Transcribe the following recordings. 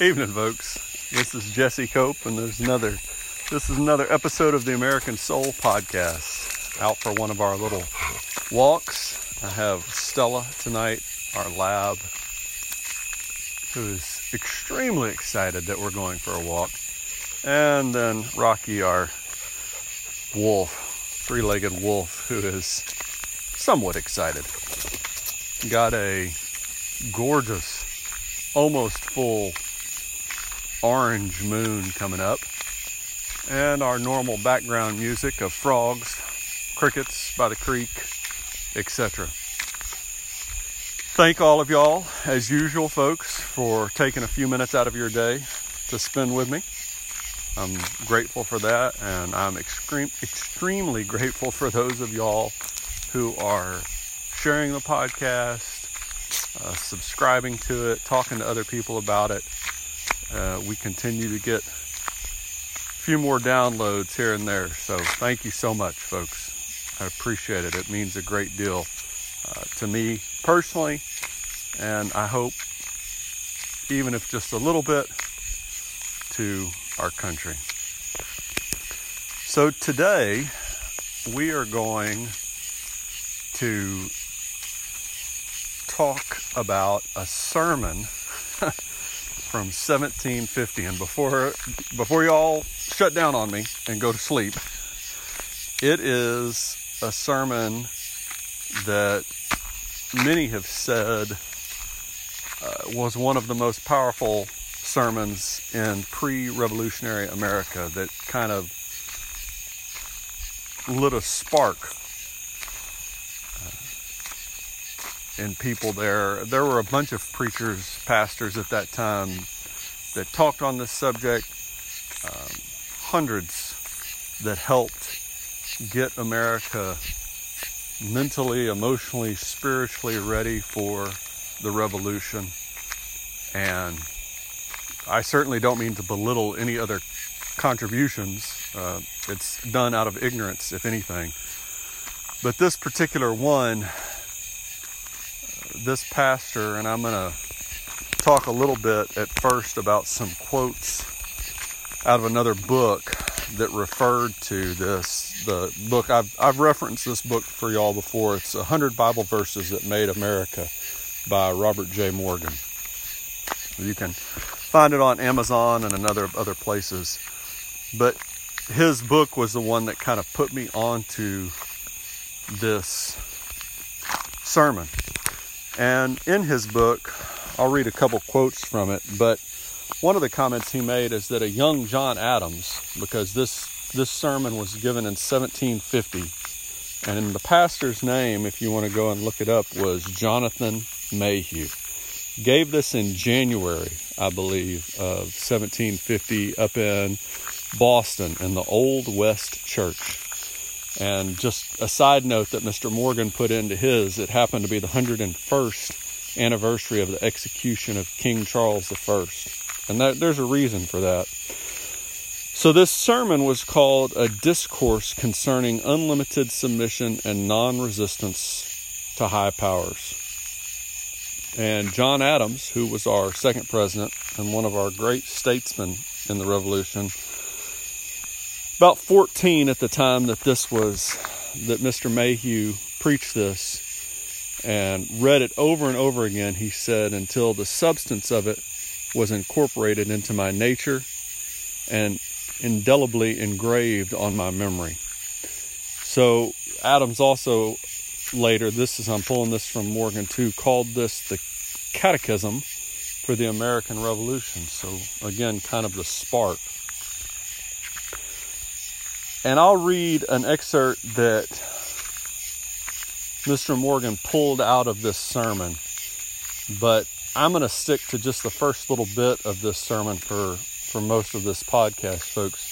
Evening, folks. This is Jesse Cope, and there's another. This is another episode of the American Soul Podcast. Out for one of our little walks. I have Stella tonight, our lab, who is extremely excited that we're going for a walk, and then Rocky, our wolf, three-legged wolf, who is somewhat excited. Got a gorgeous, almost full orange moon coming up, and our normal background music of frogs, crickets by the creek, etc. Thank all of y'all, as usual, folks, for taking a few minutes out of your day to spend with me. I'm grateful for that, and I'm extreme, extremely grateful for those of y'all who are sharing the podcast, uh, subscribing to it, talking to other people about it. Uh, we continue to get a few more downloads here and there. So thank you so much, folks. I appreciate it. It means a great deal uh, to me personally, and I hope, even if just a little bit, to our country. So today, we are going to talk about a sermon from 1750. And before before y'all shut down on me and go to sleep, it is a sermon that many have said uh, was one of the most powerful sermons in pre-revolutionary America that kind of lit a spark in people there. There were a bunch of preachers, pastors at that time that talked on this subject, um, hundreds that helped get America mentally, emotionally, spiritually ready for the revolution. And I certainly don't mean to belittle any other contributions. Uh, it's done out of ignorance, if anything. But this particular one this pastor, and I'm going to talk a little bit at first about some quotes out of another book that referred to this. The book I've I've referenced this book for y'all before. It's hundred Bible verses that made America by Robert J. Morgan. You can find it on Amazon and another other places. But his book was the one that kind of put me onto this sermon. And in his book, I'll read a couple quotes from it, but one of the comments he made is that a young John Adams, because this this sermon was given in 1750, and the pastor's name, if you want to go and look it up, was Jonathan Mayhew. Gave this in January, I believe, of 1750 up in Boston in the Old West Church. And just a side note that Mr. Morgan put into his, it happened to be the 101st anniversary of the execution of King Charles I. And that, there's a reason for that. So, this sermon was called A Discourse Concerning Unlimited Submission and Non Resistance to High Powers. And John Adams, who was our second president and one of our great statesmen in the Revolution, about 14 at the time that this was, that Mr. Mayhew preached this and read it over and over again, he said, until the substance of it was incorporated into my nature and indelibly engraved on my memory. So, Adams also later, this is, I'm pulling this from Morgan too, called this the catechism for the American Revolution. So, again, kind of the spark and I'll read an excerpt that Mr. Morgan pulled out of this sermon, but I'm going to stick to just the first little bit of this sermon for, for most of this podcast, folks.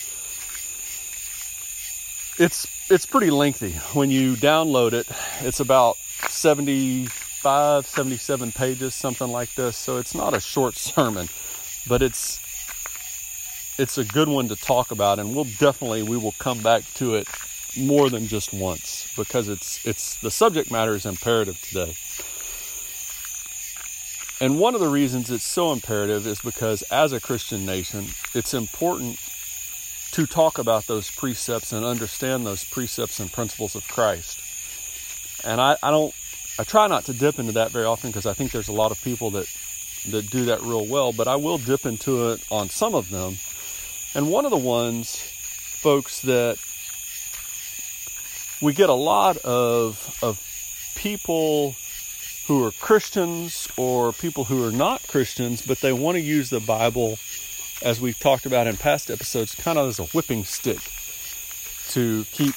It's it's pretty lengthy. When you download it, it's about 75, 77 pages, something like this. So it's not a short sermon, but it's it's a good one to talk about, and we'll definitely we will come back to it more than just once because it's it's the subject matter is imperative today. And one of the reasons it's so imperative is because as a Christian nation, it's important to talk about those precepts and understand those precepts and principles of Christ. And I, I don't, I try not to dip into that very often because I think there's a lot of people that, that do that real well, but I will dip into it on some of them. And one of the ones, folks, that we get a lot of, of people who are Christians or people who are not Christians, but they want to use the Bible, as we've talked about in past episodes, kind of as a whipping stick to keep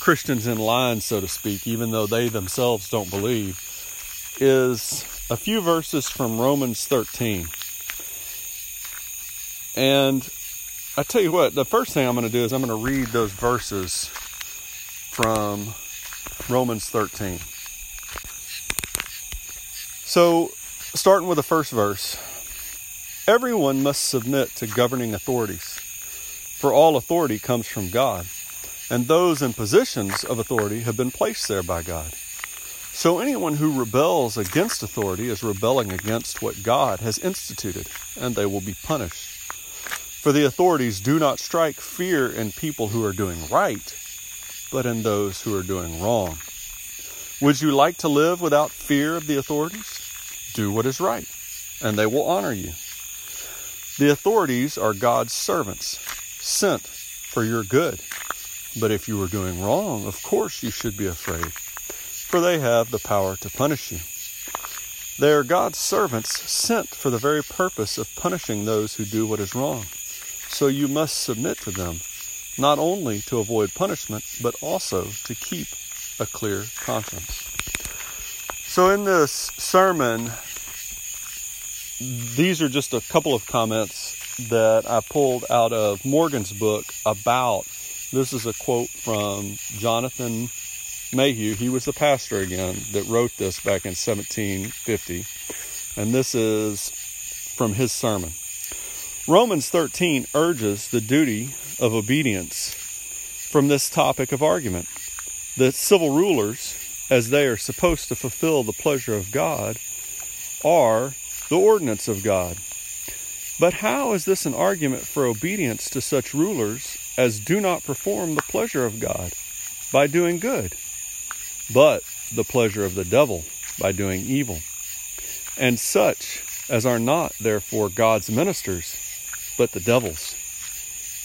Christians in line, so to speak, even though they themselves don't believe, is a few verses from Romans 13. And I tell you what, the first thing I'm going to do is I'm going to read those verses from Romans 13. So, starting with the first verse Everyone must submit to governing authorities, for all authority comes from God, and those in positions of authority have been placed there by God. So, anyone who rebels against authority is rebelling against what God has instituted, and they will be punished. For the authorities do not strike fear in people who are doing right, but in those who are doing wrong. Would you like to live without fear of the authorities? Do what is right, and they will honor you. The authorities are God's servants, sent for your good. But if you are doing wrong, of course you should be afraid, for they have the power to punish you. They are God's servants sent for the very purpose of punishing those who do what is wrong. So you must submit to them, not only to avoid punishment, but also to keep a clear conscience. So, in this sermon, these are just a couple of comments that I pulled out of Morgan's book about. This is a quote from Jonathan Mayhew. He was the pastor again that wrote this back in 1750. And this is from his sermon. Romans 13 urges the duty of obedience from this topic of argument. The civil rulers, as they are supposed to fulfill the pleasure of God, are the ordinance of God. But how is this an argument for obedience to such rulers as do not perform the pleasure of God by doing good, but the pleasure of the devil by doing evil? And such as are not, therefore, God's ministers, but the devil's.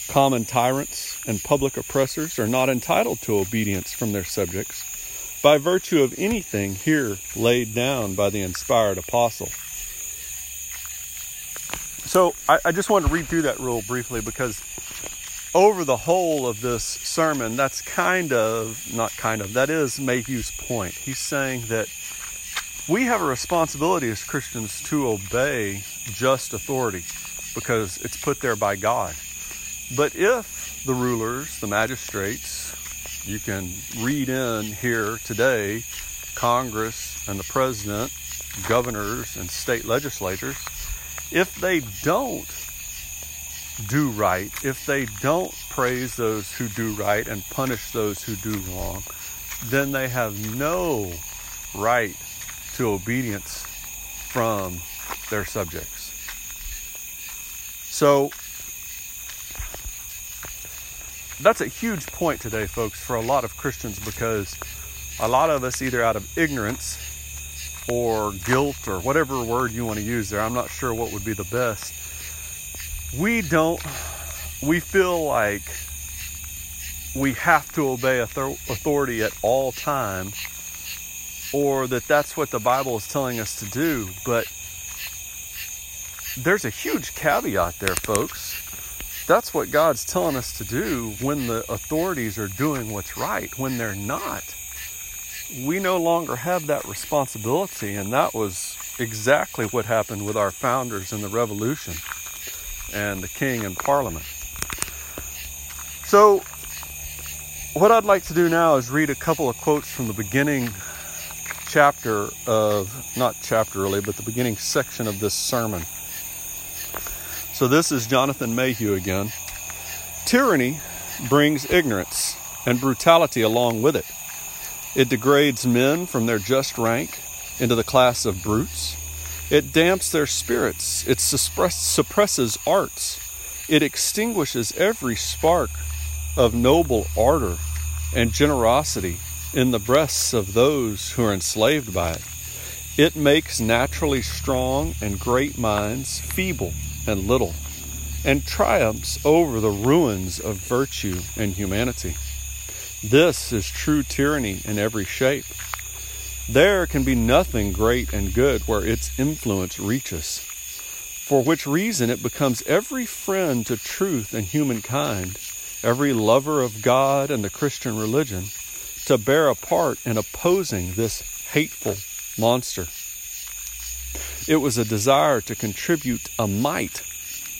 Common tyrants and public oppressors are not entitled to obedience from their subjects by virtue of anything here laid down by the inspired apostle. So I, I, just wanted to read through that rule briefly because over the whole of this sermon, that's kind of, not kind of, that is Mayhew's point. He's saying that we have a responsibility as Christians to obey just authority because it's put there by God. But if the rulers, the magistrates, you can read in here today, Congress and the president, governors and state legislatures, if they don't do right, if they don't praise those who do right and punish those who do wrong, then they have no right to obedience from their subjects. So, that's a huge point today, folks, for a lot of Christians because a lot of us, either out of ignorance or guilt or whatever word you want to use there, I'm not sure what would be the best. We don't, we feel like we have to obey authority at all times or that that's what the Bible is telling us to do. But there's a huge caveat there, folks. That's what God's telling us to do when the authorities are doing what's right. When they're not, we no longer have that responsibility. And that was exactly what happened with our founders in the revolution and the king and parliament. So, what I'd like to do now is read a couple of quotes from the beginning chapter of, not chapter really, but the beginning section of this sermon. So this is Jonathan Mayhew again. Tyranny brings ignorance and brutality along with it. It degrades men from their just rank into the class of brutes. It damps their spirits. It suppresses arts. It extinguishes every spark of noble ardor and generosity in the breasts of those who are enslaved by it. It makes naturally strong and great minds feeble and little, and triumphs over the ruins of virtue and humanity. This is true tyranny in every shape. There can be nothing great and good where its influence reaches, for which reason it becomes every friend to truth and humankind, every lover of God and the Christian religion, to bear a part in opposing this hateful monster. It was a desire to contribute a mite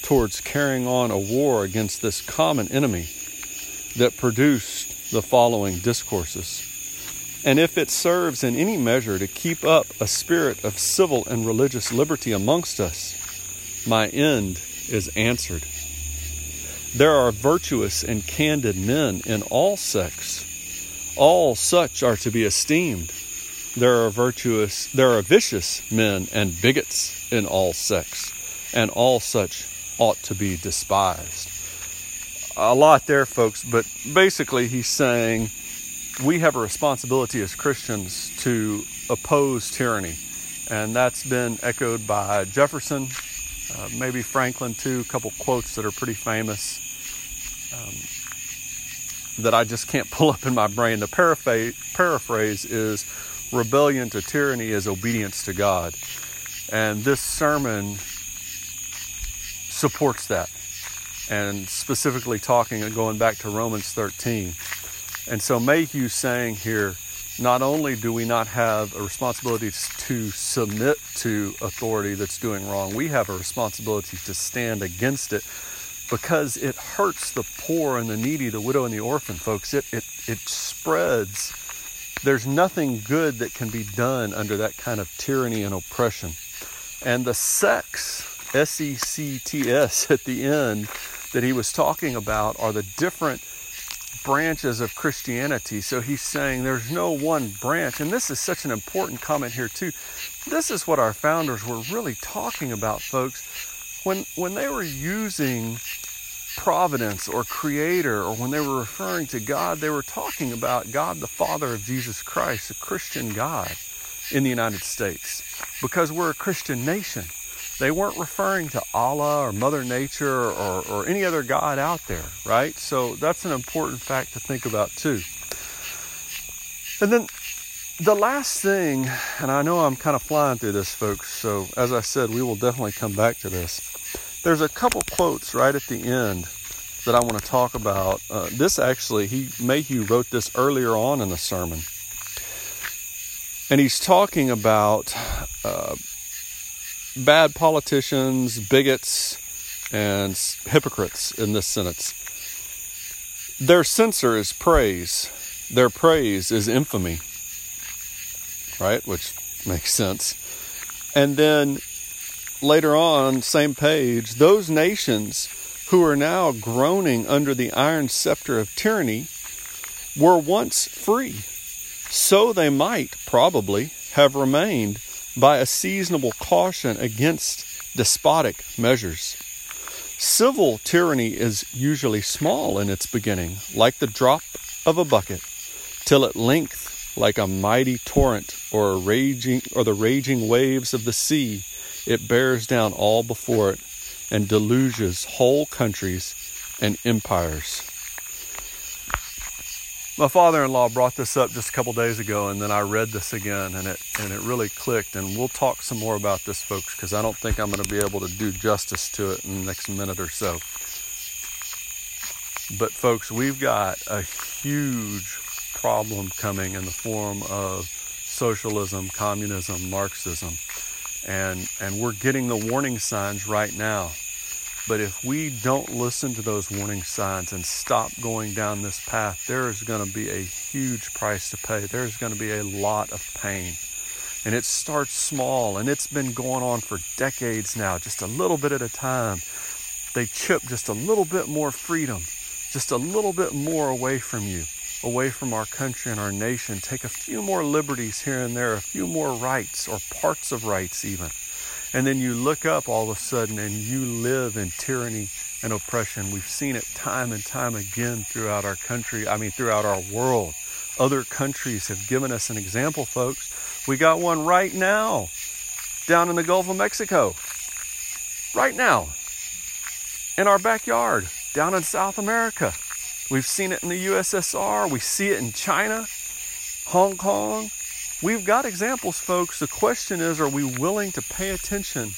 towards carrying on a war against this common enemy that produced the following discourses. And if it serves in any measure to keep up a spirit of civil and religious liberty amongst us, my end is answered. There are virtuous and candid men in all sects. All such are to be esteemed. There are virtuous, there are vicious men and bigots in all sects, and all such ought to be despised a lot there, folks, but basically he's saying we have a responsibility as Christians to oppose tyranny. And that's been echoed by Jefferson, uh, maybe Franklin too, a couple quotes that are pretty famous um, that I just can't pull up in my brain. The paraphrase, paraphrase is rebellion to tyranny is obedience to God. And this sermon supports that and specifically talking and going back to Romans 13. And so Mayhew's saying here, not only do we not have a responsibility to submit to authority that's doing wrong, we have a responsibility to stand against it because it hurts the poor and the needy, the widow and the orphan, folks. It, it, it spreads. There's nothing good that can be done under that kind of tyranny and oppression. And the sects, S E C T S, at the end, that he was talking about are the different branches of Christianity. So he's saying there's no one branch. And this is such an important comment here, too. This is what our founders were really talking about, folks. When, when they were using providence or creator, or when they were referring to God, they were talking about God the Father of Jesus Christ, a Christian God in the United States, because we're a Christian nation. They weren't referring to Allah or Mother Nature or, or any other God out there, right? So that's an important fact to think about too. And then the last thing, and I know I'm kind of flying through this, folks, so as I said, we will definitely come back to this. There's a couple quotes right at the end that I want to talk about. Uh, this actually, he Mayhew wrote this earlier on in the sermon, and he's talking about uh, bad politicians, bigots, and hypocrites in this sentence. Their censor is praise, their praise is infamy. Right? Which makes sense. And then later on, same page, those nations who are now groaning under the iron scepter of tyranny were once free. So they might probably have remained by a seasonable caution against despotic measures. Civil tyranny is usually small in its beginning, like the drop of a bucket, till at length, like a mighty torrent or a raging or the raging waves of the sea, it bears down all before it and deluges whole countries and empires. My father-in-law brought this up just a couple days ago, and then I read this again, and it and it really clicked. And we'll talk some more about this, folks, because I don't think I'm going to be able to do justice to it in the next minute or so. But folks, we've got a huge problem coming in the form of socialism, communism, Marxism, and and we're getting the warning signs right now but if we don't listen to those warning signs and stop going down this path, there is going to be a huge price to pay. There's going to be a lot of pain. And it starts small, and it's been going on for decades now, just a little bit at a time. They chip just a little bit more freedom, just a little bit more away from you, away from our country and our nation. Take a few more liberties here and there, a few more rights or parts of rights, even. And then you look up all of a sudden and you live in tyranny and oppression. We've seen it time and time again throughout our country, I mean, throughout our world. Other countries have given us an example, folks. We got one right now down in the Gulf of Mexico. Right now. In our backyard, down in South America. We've seen it in the USSR. We see it in China, Hong Kong. We've got examples, folks. The question is are we willing to pay attention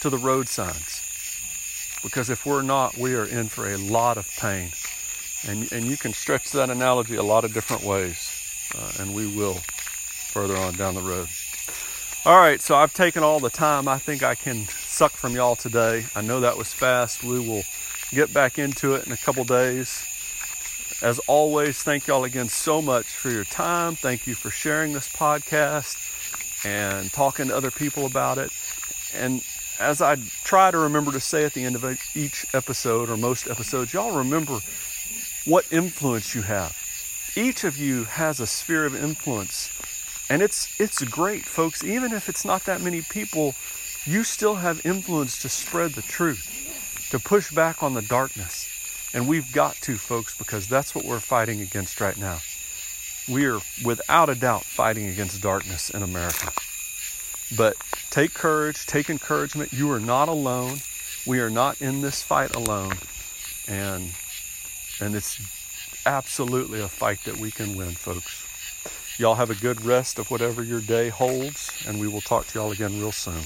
to the road signs? Because if we're not, we are in for a lot of pain. And, and you can stretch that analogy a lot of different ways, uh, and we will further on down the road. All right, so I've taken all the time I think I can suck from y'all today. I know that was fast. We will get back into it in a couple days. As always, thank y'all again so much for your time. Thank you for sharing this podcast and talking to other people about it. And as I try to remember to say at the end of each episode or most episodes, y'all remember what influence you have. Each of you has a sphere of influence. And it's it's great, folks. Even if it's not that many people, you still have influence to spread the truth, to push back on the darkness. And we've got to, folks, because that's what we're fighting against right now. We are without a doubt fighting against darkness in America. But take courage, take encouragement. You are not alone. We are not in this fight alone. And and it's absolutely a fight that we can win, folks. Y'all have a good rest of whatever your day holds, and we will talk to y'all again real soon.